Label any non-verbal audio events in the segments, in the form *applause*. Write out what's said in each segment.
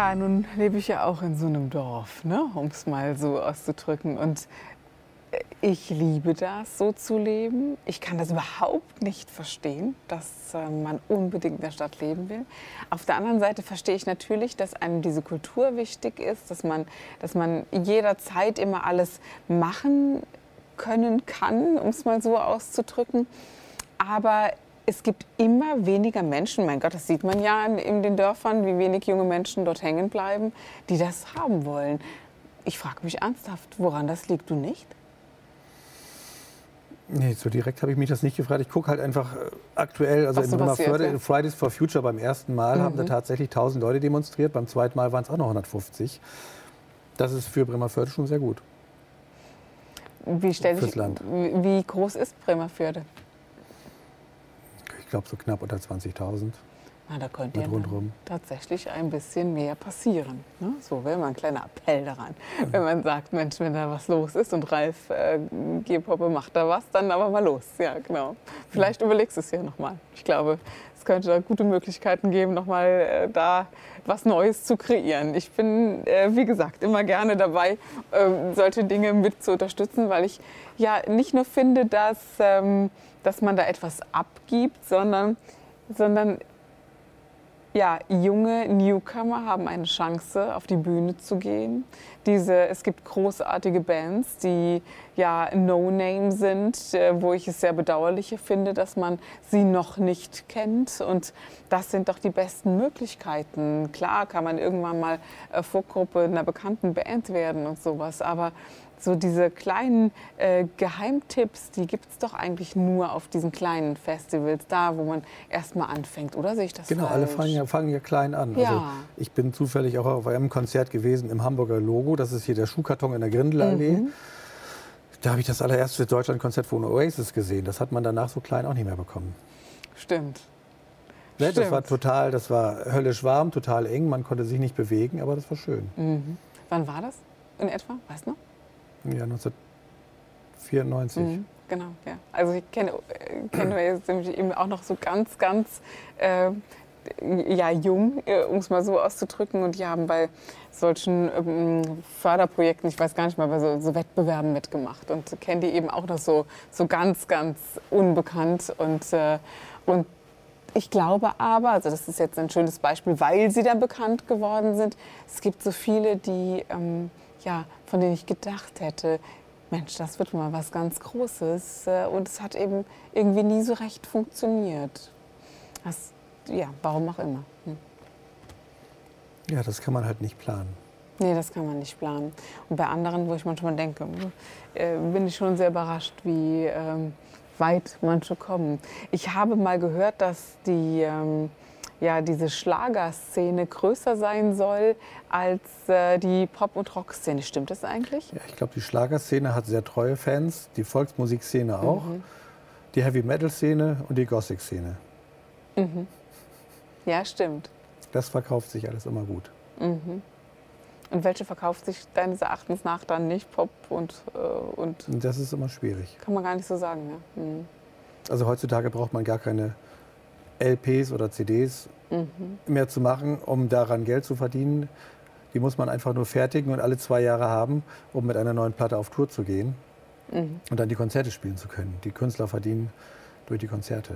Ja, nun lebe ich ja auch in so einem Dorf, ne? um es mal so auszudrücken. Und äh, ich liebe das, so zu leben. Ich kann das überhaupt nicht verstehen, dass äh, man unbedingt in der Stadt leben will. Auf der anderen Seite verstehe ich natürlich, dass einem diese Kultur wichtig ist, dass man, dass man jederzeit immer alles machen können kann, um es mal so auszudrücken. Aber es gibt immer weniger Menschen, mein Gott, das sieht man ja in, in den Dörfern, wie wenig junge Menschen dort hängen bleiben, die das haben wollen. Ich frage mich ernsthaft, woran das liegt, du nicht? Nee, so direkt habe ich mich das nicht gefragt. Ich gucke halt einfach äh, aktuell, also in Bremerförde, ja. Fridays for Future beim ersten Mal mhm. haben da tatsächlich 1000 Leute demonstriert, beim zweiten Mal waren es auch noch 150. Das ist für Bremerförde schon sehr gut. Wie, ich, wie groß ist Bremerförde? Ich glaube so knapp unter 20.000. Na, da könnte ja tatsächlich ein bisschen mehr passieren. Ne? So wäre mal ein kleiner Appell daran. Mhm. Wenn man sagt, Mensch, wenn da was los ist und Ralf äh, Gehpoppe macht da was, dann aber mal los. Ja, genau. Vielleicht mhm. überlegst du es ja nochmal. Ich glaube, es könnte da gute Möglichkeiten geben, nochmal äh, da was Neues zu kreieren. Ich bin, äh, wie gesagt, immer gerne dabei, äh, solche Dinge mit zu unterstützen, weil ich ja nicht nur finde, dass... Ähm, dass man da etwas abgibt, sondern, sondern ja, junge Newcomer haben eine Chance, auf die Bühne zu gehen. Diese, es gibt großartige Bands, die ja No-Name sind, äh, wo ich es sehr bedauerlich finde, dass man sie noch nicht kennt. Und das sind doch die besten Möglichkeiten. Klar kann man irgendwann mal äh, Vorgruppe einer bekannten Band werden und sowas, aber so diese kleinen äh, Geheimtipps, die gibt es doch eigentlich nur auf diesen kleinen Festivals, da wo man erstmal anfängt, oder sehe ich das Genau, falsch? alle fangen ja, fangen ja klein an. Ja. Also ich bin zufällig auch auf einem Konzert gewesen im Hamburger Logo, das ist hier der Schuhkarton in der Grindelallee. Mhm. Da habe ich das allererste Deutschlandkonzert von Oasis gesehen. Das hat man danach so klein auch nicht mehr bekommen. Stimmt. Ne, das Stimmt. war total, das war höllisch warm, total eng, man konnte sich nicht bewegen, aber das war schön. Mhm. Wann war das in etwa? Weißt du noch? Ja, 1994. Mhm, genau, ja. Also ich kenne, äh, kenne jetzt eben auch noch so ganz, ganz äh, ja, jung, äh, um es mal so auszudrücken. Und die haben bei solchen ähm, Förderprojekten, ich weiß gar nicht mal, bei so, so Wettbewerben mitgemacht. Und die eben auch noch so, so ganz, ganz unbekannt. Und, äh, und ich glaube aber, also das ist jetzt ein schönes Beispiel, weil sie dann bekannt geworden sind, es gibt so viele, die ähm, ja, von denen ich gedacht hätte, Mensch, das wird mal was ganz Großes. Äh, und es hat eben irgendwie nie so recht funktioniert. Das, ja, warum auch immer. Hm. Ja, das kann man halt nicht planen. Nee, das kann man nicht planen. Und bei anderen, wo ich manchmal denke, äh, bin ich schon sehr überrascht, wie ähm, weit manche kommen. Ich habe mal gehört, dass die ähm, ja, diese Schlagerszene größer sein soll als äh, die Pop- und Rockszene. Stimmt das eigentlich? Ja, ich glaube, die Schlagerszene hat sehr treue Fans, die Volksmusikszene auch, mhm. die Heavy-Metal-Szene und die Gothic-Szene. Mhm. Ja, stimmt. Das verkauft sich alles immer gut. Mhm. Und welche verkauft sich deines Erachtens nach dann nicht Pop und, äh, und Das ist immer schwierig. Kann man gar nicht so sagen. Ja? Mhm. Also heutzutage braucht man gar keine LPs oder CDs mhm. mehr zu machen, um daran Geld zu verdienen. Die muss man einfach nur fertigen und alle zwei Jahre haben, um mit einer neuen Platte auf Tour zu gehen mhm. und dann die Konzerte spielen zu können. Die Künstler verdienen durch die Konzerte.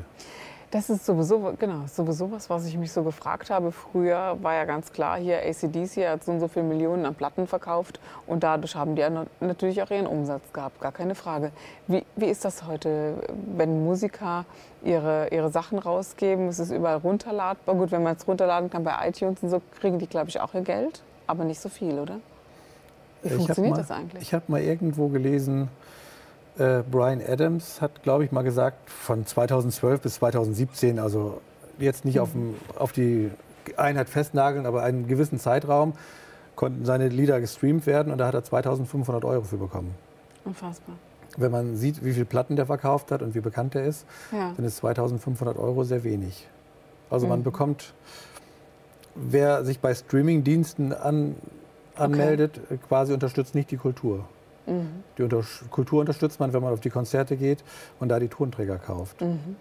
Das ist sowieso, genau, sowieso was, was ich mich so gefragt habe. Früher war ja ganz klar, hier ACDC hat so und so viele Millionen an Platten verkauft und dadurch haben die ja natürlich auch ihren Umsatz gehabt, gar keine Frage. Wie, wie ist das heute, wenn Musiker ihre, ihre Sachen rausgeben? Es ist überall runterladbar. Gut, wenn man es runterladen kann bei iTunes und so, kriegen die, glaube ich, auch ihr Geld, aber nicht so viel, oder? Wie ich funktioniert mal, das eigentlich? Ich habe mal irgendwo gelesen, äh, Brian Adams hat, glaube ich, mal gesagt, von 2012 bis 2017, also jetzt nicht auf, auf, die Einheit festnageln, aber einen gewissen Zeitraum konnten seine Lieder gestreamt werden und da hat er 2500 Euro für bekommen. Unfassbar. Wenn man sieht, wie viele Platten der verkauft hat und wie bekannt er ist, Ja. dann ist 2500 Euro sehr wenig. Also man Mhm. bekommt, wer sich bei Streamingdiensten an, anmeldet, äh, quasi unterstützt nicht die Kultur. Mhm. Die unter Kultur unterstützt man, wenn man auf die Konzerte geht und da die Tonträger kauft. Mhm.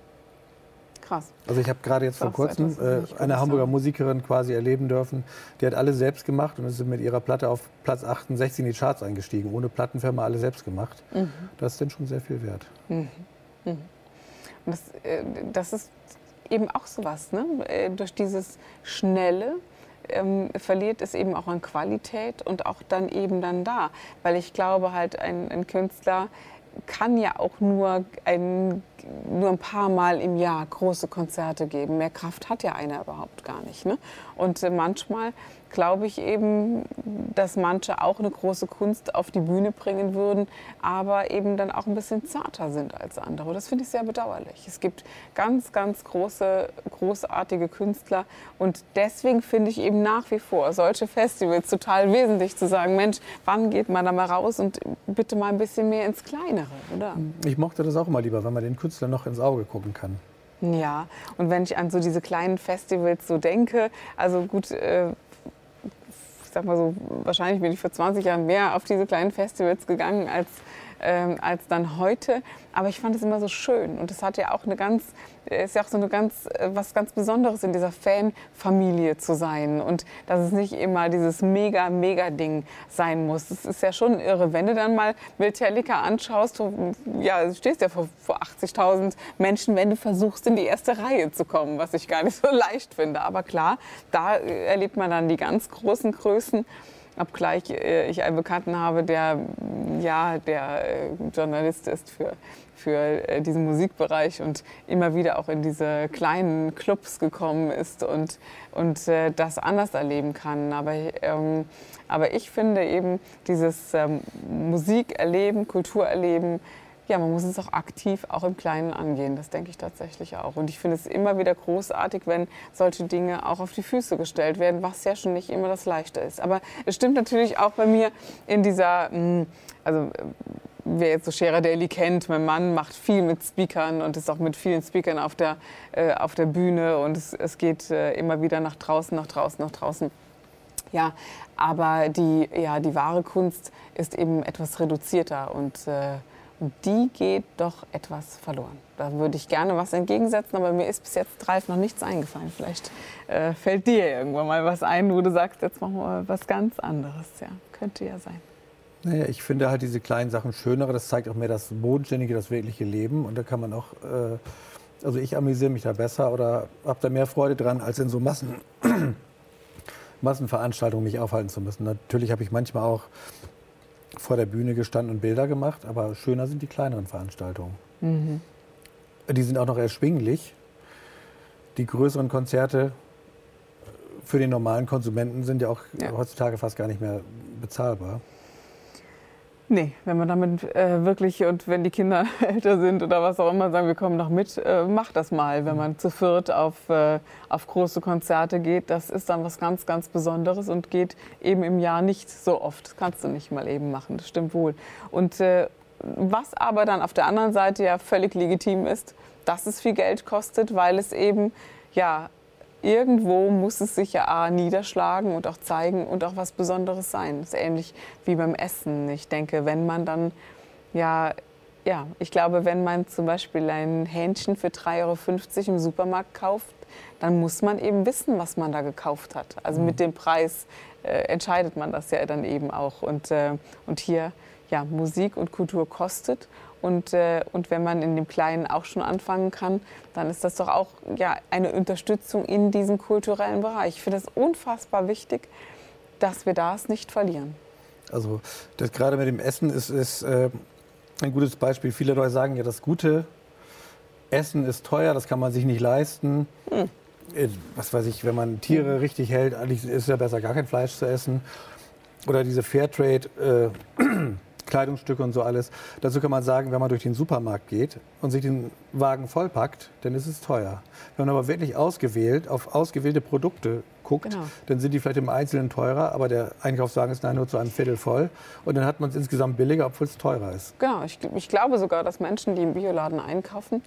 Krass. Also ich habe gerade jetzt vor kurzem etwas, äh, eine Hamburger sagen. Musikerin quasi erleben dürfen. Die hat alles selbst gemacht und ist mit ihrer Platte auf Platz 68 in die Charts eingestiegen. Ohne Plattenfirma alles selbst gemacht. Mhm. Das ist denn schon sehr viel wert. Und das, äh, das ist eben auch sowas, ne? Äh, Durch dieses Schnelle ähm, verliert es eben auch an Qualität und auch dann eben dann da. Weil ich glaube halt, ein, ein Künstler kann ja auch nur ein, nur ein paar Mal im Jahr große Konzerte geben. Mehr Kraft hat ja einer überhaupt gar nicht. Ne? Und äh, manchmal glaube ich eben, dass manche auch eine große Kunst auf die Bühne bringen würden, aber eben dann auch ein bisschen zarter sind als andere. Das finde ich sehr bedauerlich. Es gibt ganz, ganz große, großartige Künstler und deswegen finde ich eben nach wie vor solche Festivals total wesentlich zu sagen, Mensch, wann geht man da mal raus und bitte mal ein bisschen mehr ins Kleinere, oder? Ich mochte das auch immer lieber, wenn man den Künstler noch ins Auge gucken kann. Ja, und wenn ich an so diese kleinen Festivals so denke, also gut, äh, sag mal so, wahrscheinlich bin ich vor 20 Jahren mehr auf diese kleinen Festivals gegangen als, ähm, als dann heute. Aber ich fand es immer so schön und es hat ja auch eine ganz, ist ja auch so eine ganz, äh, was ganz Besonderes in dieser Fanfamilie zu sein und dass es nicht immer dieses mega, mega Ding sein muss. Es ist ja schon irre, wenn du dann mal Metallica anschaust, du, ja, du stehst ja vor, vor 80.000 Menschen, wenn du versuchst, in die erste Reihe zu kommen, was ich gar nicht so *laughs* leicht finde. Aber klar, da äh, erlebt man dann die ganz großen Größen. Obgleich äh, ich einen Bekannten habe, der, ja, der äh, Journalist ist für, für äh, diesen Musikbereich und immer wieder auch in diese kleinen Clubs gekommen ist und, und äh, das anders erleben kann. Aber, ähm, aber ich finde eben dieses ähm, Musik erleben, Kultur erleben, ja, man muss es auch aktiv, auch im Kleinen angehen. Das denke ich tatsächlich auch. Und ich finde es immer wieder großartig, wenn solche Dinge auch auf die Füße gestellt werden, was ja schon nicht immer das Leichte ist. Aber es stimmt natürlich auch bei mir in dieser, mh, also wer jetzt so Scherer Daily kennt, mein Mann macht viel mit Speakern und ist auch mit vielen Speakern auf der, äh, auf der Bühne und es, es geht äh, immer wieder nach draußen, nach draußen, nach draußen. Ja, aber die, ja, die wahre Kunst ist eben etwas reduzierter und äh, die geht doch etwas verloren. Da würde ich gerne was entgegensetzen, aber mir ist bis jetzt, Ralf, noch nichts eingefallen. Vielleicht äh, fällt dir irgendwann mal was ein, wo du sagst, jetzt machen wir was ganz anderes. Ja, könnte ja sein. Naja, ich finde halt diese kleinen Sachen schönere. Das zeigt auch mehr das Bodenständige, das wirkliche Leben. Und da kann man auch, äh, also ich amüsiere mich da besser oder habe da mehr Freude dran, als in so Massen, *clears throat* Massenveranstaltungen mich aufhalten zu müssen. Natürlich habe ich manchmal auch vor der Bühne gestanden und Bilder gemacht, aber schöner sind die kleineren Veranstaltungen. Mhm. Die sind auch noch erschwinglich. Die größeren Konzerte für den normalen Konsumenten sind ja auch Ja. heutzutage fast gar nicht mehr bezahlbar. Nee, wenn man damit äh, wirklich und wenn die Kinder *laughs* älter sind oder was auch immer sagen, wir kommen noch mit, äh, macht das mal. Wenn man zu viert auf, äh, auf große Konzerte geht, das ist dann was ganz, ganz Besonderes und geht eben im Jahr nicht so oft. Das kannst du nicht mal eben machen, das stimmt wohl. Und äh, was aber dann auf der anderen Seite ja völlig legitim ist, dass es viel Geld kostet, weil es eben ja irgendwo muss es sich ja niederschlagen und auch zeigen und auch was Besonderes sein. Das ist ähnlich wie beim Essen. Ich denke, wenn man dann, ja, ja, ich glaube, wenn man zum Beispiel ein Hähnchen für 3,50 Euro im Supermarkt kauft, dann muss man eben wissen, was man da gekauft hat. Also mit dem Preis äh, entscheidet man das ja dann eben auch. Und, äh, und hier, ja, Musik und Kultur kostet. Und, äh, und wenn man in dem Kleinen auch schon anfangen kann, dann ist das doch auch ja, eine Unterstützung in diesem kulturellen Bereich. Ich finde es unfassbar wichtig, dass wir das nicht verlieren. Also das gerade mit dem Essen ist, ist äh, ein gutes Beispiel. Viele Leute sagen ja, das gute Essen ist teuer, das kann man sich nicht leisten. Hm. Äh, Was weiß ich, wenn man Tiere richtig hält, eigentlich ist es ja besser, gar kein Fleisch zu essen. Oder diese Fairtrade äh, Kleidungsstücke und so alles. Dazu kann man sagen, wenn man durch den Supermarkt geht und sich den Wagen vollpackt, dann ist es teuer. Wenn man aber wirklich ausgewählt auf ausgewählte Produkte guckt, genau. dann sind die vielleicht im Einzelnen teurer, aber der Einkaufswagen ist nur zu einem Viertel voll und dann hat man es insgesamt billiger, obwohl es teurer ist. Genau, ich, ich, glaube sogar, dass Menschen, die im Bioladen einkaufen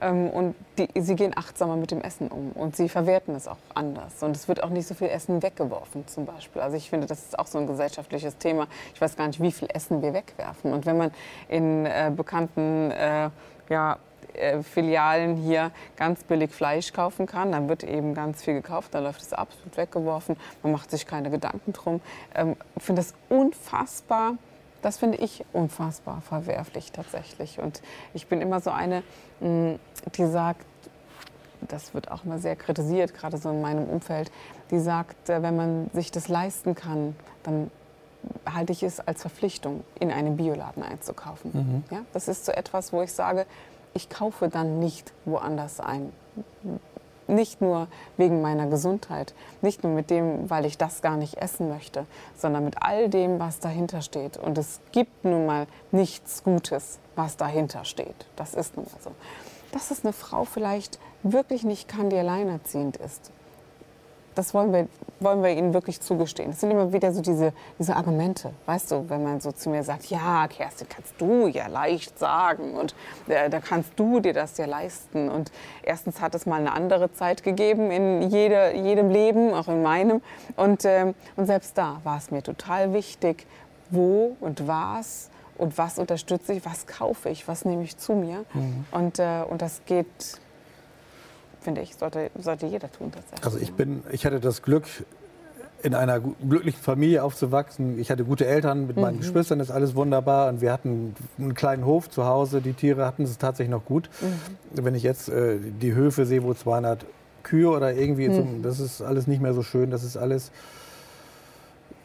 ähm, und die, sie gehen achtsamer mit dem Essen um und sie verwerten es auch anders und es wird auch nicht so viel Essen weggeworfen zum Beispiel. Also ich finde, das ist auch so ein gesellschaftliches Thema. Ich weiß gar nicht, wie viel Essen wir wegwerfen und wenn man in äh, bekannten äh, ja, Filialen hier ganz billig Fleisch kaufen kann. Dann wird eben ganz viel gekauft, dann läuft es absolut weggeworfen. Man macht sich keine Gedanken drum. Ähm, ich finde das unfassbar. Das finde ich unfassbar verwerflich tatsächlich. Und ich bin immer so eine, mm, die sagt, das wird auch immer sehr kritisiert, gerade so in meinem Umfeld, die sagt, äh, wenn man sich das leisten kann, dann halte ich es als Verpflichtung, in einen Bioladen einzukaufen. Mhm. Ja, das ist so etwas, wo ich sage, ich kaufe dann nicht woanders ein. Nicht nur wegen meiner Gesundheit, nicht nur mit dem, weil ich das gar nicht essen möchte, sondern mit all dem, was dahinter steht. Und es gibt nun mal nichts Gutes, was dahinter steht. Das ist nun mal so. Dass es eine Frau vielleicht wirklich nicht kann, die alleinerziehend ist das wollen wir, wollen wir ihnen wirklich zugestehen. Es sind immer wieder so diese, diese Argumente, weißt du, wenn man so zu mir sagt, ja, Kerstin, kannst du ja leicht sagen und äh, da kannst du dir das ja leisten. Und erstens hat es mal eine andere Zeit gegeben in jede, jedem Leben, auch in meinem. Und, äh, und selbst da war es mir total wichtig, wo und was und was unterstütze ich, was kaufe ich, was nehme ich zu mir. Mhm. Und, äh, und das geht finde ich, sollte, sollte jeder tun tatsächlich. Also ich bin, ich hatte das Glück, in einer glücklichen Familie aufzuwachsen. Ich hatte gute Eltern mit meinen mhm. Geschwistern, ist alles wunderbar. Und wir hatten einen kleinen Hof zu Hause. Die Tiere hatten es tatsächlich noch gut. Mhm. Wenn ich jetzt äh, die Höfe sehe, wo 200 Kühe oder irgendwie, mhm. zum, das ist alles nicht mehr so schön. Das ist alles,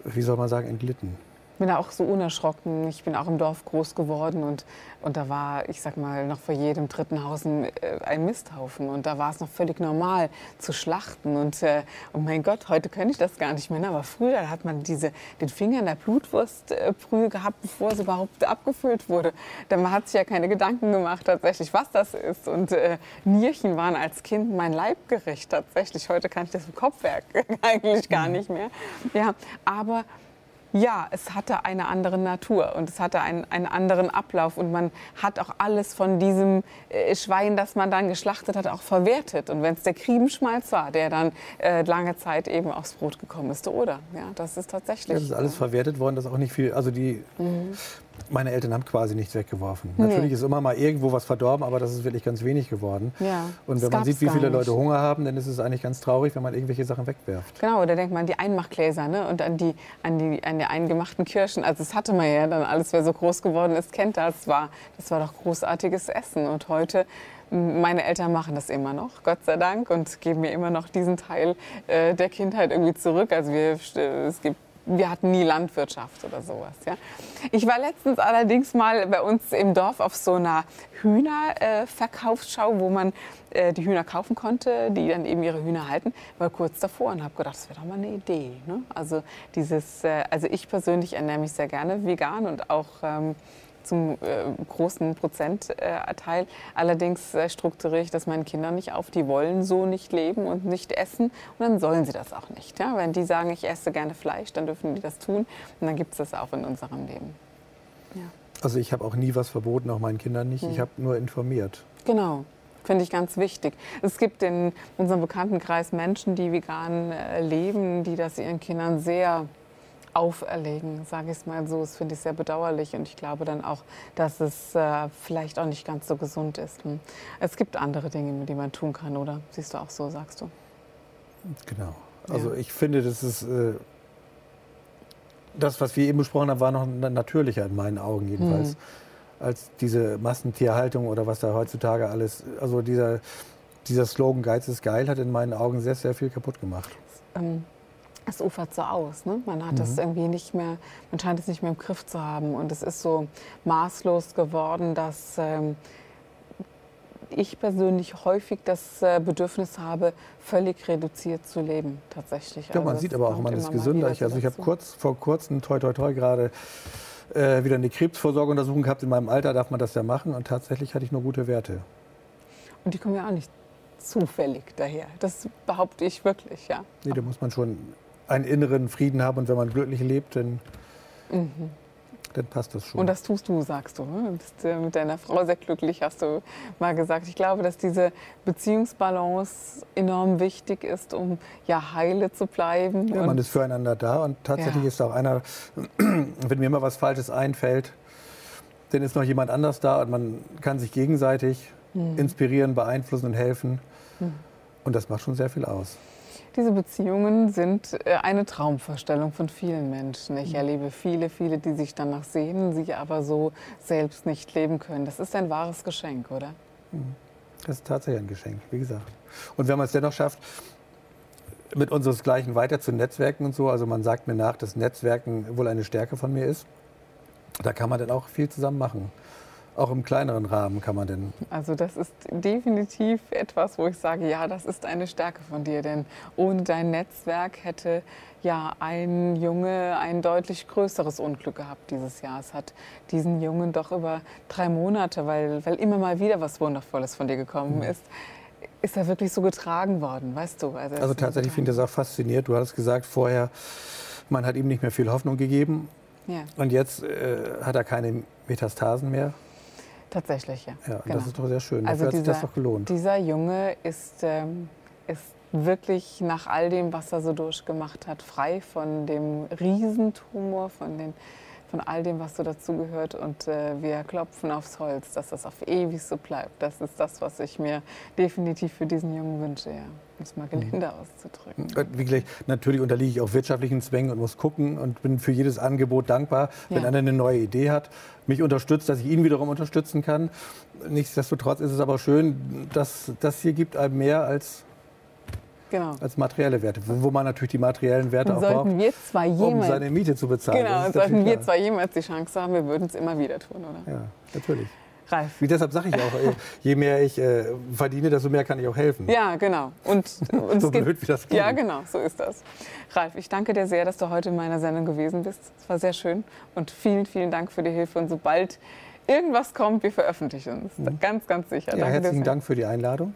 wie soll man sagen, entglitten bin da auch so unerschrocken. Ich bin auch im Dorf groß geworden und, und da war, ich sag mal, noch vor jedem dritten Haus ein, äh, ein Misthaufen. Und da war es noch völlig normal zu schlachten. Und äh, oh mein Gott, heute könnte ich das gar nicht mehr. Aber früher hat man diese, den Finger in der Blutwurstbrühe äh, gehabt, bevor es überhaupt abgefüllt wurde. Man hat sich ja keine Gedanken gemacht tatsächlich, was das ist. Und äh, Nierchen waren als Kind mein Leibgericht tatsächlich. Heute kann ich das im Kopfwerk *laughs* eigentlich gar mhm. nicht mehr. Ja, aber ja, es hatte eine andere Natur und es hatte einen, einen anderen Ablauf und man hat auch alles von diesem äh, Schwein, das man dann geschlachtet hat, auch verwertet. Und wenn es der Kriebenschmalz war, der dann äh, lange Zeit eben aufs Brot gekommen ist, oder? Ja, das ist tatsächlich. Das ist alles verwertet worden, das auch nicht viel. Also die mhm. Meine Eltern haben quasi nichts weggeworfen. Nee. Natürlich ist immer mal irgendwo was verdorben, aber das ist wirklich ganz wenig geworden. Ja, und wenn man sieht, wie viele Leute Hunger haben, dann ist es eigentlich ganz traurig, wenn man irgendwelche Sachen wegwerft. Genau, da denkt man an die Einmachgläser ne? und an die, an, die, an die eingemachten Kirschen. Also das hatte man ja dann alles, wer so groß geworden ist, kennt das. War, das war doch großartiges Essen. Und heute meine Eltern machen das immer noch, Gott sei Dank, und geben mir immer noch diesen Teil äh, der Kindheit irgendwie zurück. Also wir, es gibt wir hatten nie Landwirtschaft oder sowas. Ja. Ich war letztens allerdings mal bei uns im Dorf auf so einer Hühnerverkaufsschau, äh, wo man äh, die Hühner kaufen konnte, die dann eben ihre Hühner halten. War kurz davor und habe gedacht, das wäre doch mal eine Idee. Ne? Also dieses, äh, also ich persönlich ernähre mich sehr gerne vegan und auch ähm, zum äh, großen Prozentteil. Allerdings äh, strukturiere ich das meinen Kindern nicht auf. Die wollen so nicht leben und nicht essen und dann sollen sie das auch nicht. Ja? Wenn die sagen, ich esse gerne Fleisch, dann dürfen die das tun und dann gibt es das auch in unserem Leben. Ja. Also ich habe auch nie was verboten, auch meinen Kindern nicht. Hm. Ich habe nur informiert. Genau finde ich ganz wichtig. Es gibt in unserem Bekanntenkreis Menschen, die vegan äh, leben, die das ihren Kindern sehr auferlegen, sage ich es mal so. Das finde ich sehr bedauerlich und ich glaube dann auch, dass es äh, vielleicht auch nicht ganz so gesund ist. Hm. Es gibt andere Dinge, die man tun kann, oder? Siehst du auch so, sagst du? Genau. Also ja. ich finde, das ist äh, das, was wir eben besprochen haben, war noch natürlicher in meinen Augen jedenfalls. Mhm. Als diese Massentierhaltung oder was da heutzutage alles, also dieser, dieser Slogan Geiz ist geil hat in meinen Augen sehr, sehr viel kaputt gemacht. Ähm, es ufert so aus. Ne? Man hat es mhm. irgendwie nicht mehr, man scheint es nicht mehr im Griff zu haben. Und es ist so maßlos geworden, dass ähm, ich persönlich häufig das äh, Bedürfnis habe, völlig reduziert zu leben, tatsächlich. Ja, man also sieht aber auch, man ist gesünder. Ich, also ich habe kurz, vor kurzem, toi, toi, toi, gerade äh, wieder eine Krebsvorsorgeuntersuchung gehabt. In meinem Alter darf man das ja machen und tatsächlich hatte ich nur gute Werte. Und die kommen ja auch nicht zufällig daher. Das behaupte ich wirklich, ja. Nee, da muss man schon einen inneren Frieden haben und wenn man glücklich lebt, dann, mhm. dann passt das schon. Und das tust du, sagst du. Ne? Du bist äh, mit deiner Frau sehr glücklich, hast du mal gesagt. Ich glaube, dass diese Beziehungsbalance enorm wichtig ist, um ja heile zu bleiben. Ja, man ist füreinander da und tatsächlich ja. ist auch einer, *clears throat* wenn mir immer was Falsches einfällt, dann ist noch jemand anders da und man kann sich gegenseitig mhm. inspirieren, beeinflussen und helfen. Mhm. Und das macht schon sehr viel aus. Diese Beziehungen sind äh, eine Traumvorstellung von vielen Menschen. Ich mhm. erlebe viele, viele, die sich danach sehnen, sie aber so selbst nicht leben können. Das ist ein wahres Geschenk, oder? Mhm. Das ist tatsächlich ein Geschenk, wie gesagt. Und wenn man es dennoch schafft, mit unseresgleichen weiter zu netzwerken und so, also man sagt mir nach, dass Netzwerken wohl eine Stärke von mir ist, da kann man dann auch viel zusammen machen auch im kleineren Rahmen kann man denn? Also das ist definitiv etwas, wo ich sage, ja, das ist eine Stärke von dir, denn ohne dein Netzwerk hätte ja ein Junge ein deutlich größeres Unglück gehabt dieses Jahr. Es hat diesen Jungen doch über drei Monate, weil, weil immer mal wieder was Wundervolles von dir gekommen mhm. ist, ist er wirklich so getragen worden, weißt du? Also, also tatsächlich finde ich das auch faszinierend. Du hattest gesagt vorher, man hat ihm nicht mehr viel Hoffnung gegeben. Ja. Und jetzt äh, hat er keine Metastasen mehr. Tatsächlich, ja. Ja, genau. das ist doch sehr schön. Also Dafür dieser, hat sich das doch gelohnt. Dieser Junge ist, ähm, ist wirklich nach all dem, was er so durchgemacht hat, frei von dem Riesentumor, von den von all dem, was so dazugehört. Und äh, wir klopfen aufs Holz, dass das auf ewig so bleibt. Das ist das, was ich mir definitiv für diesen Jungen wünsche, ja. Um es mal gelinde mhm. auszudrücken. Äh, wirklich, natürlich unterliege ich auch wirtschaftlichen Zwängen und muss gucken und bin für jedes Angebot dankbar, wenn ja. einer eine neue Idee hat, mich unterstützt, dass ich ihn wiederum unterstützen kann. Nichtsdestotrotz ist es aber schön, dass das hier gibt einem mehr als Genau. als materielle Werte, wo, wo, man natürlich die materiellen Werte und auch braucht, wir zwei jemals, um seine Miete zu bezahlen. Genau, sollten wir zwei jemals die Chance haben, wir würden es immer wieder tun, oder? Ja, natürlich. Ralf. Wie deshalb sage ich auch, je mehr ich äh, verdiene, desto mehr kann ich auch helfen. Ja, genau. Und, und *laughs* so blöd wie das geht. Ja, genau, so ist das. Ralf, ich danke dir sehr, dass du heute in meiner Sendung gewesen bist. Es war sehr schön und vielen, vielen Dank für die Hilfe. Und sobald irgendwas kommt, wir veröffentlichen es. Mhm. Ganz, ganz sicher. Ja, danke herzlichen Dank für die Einladung.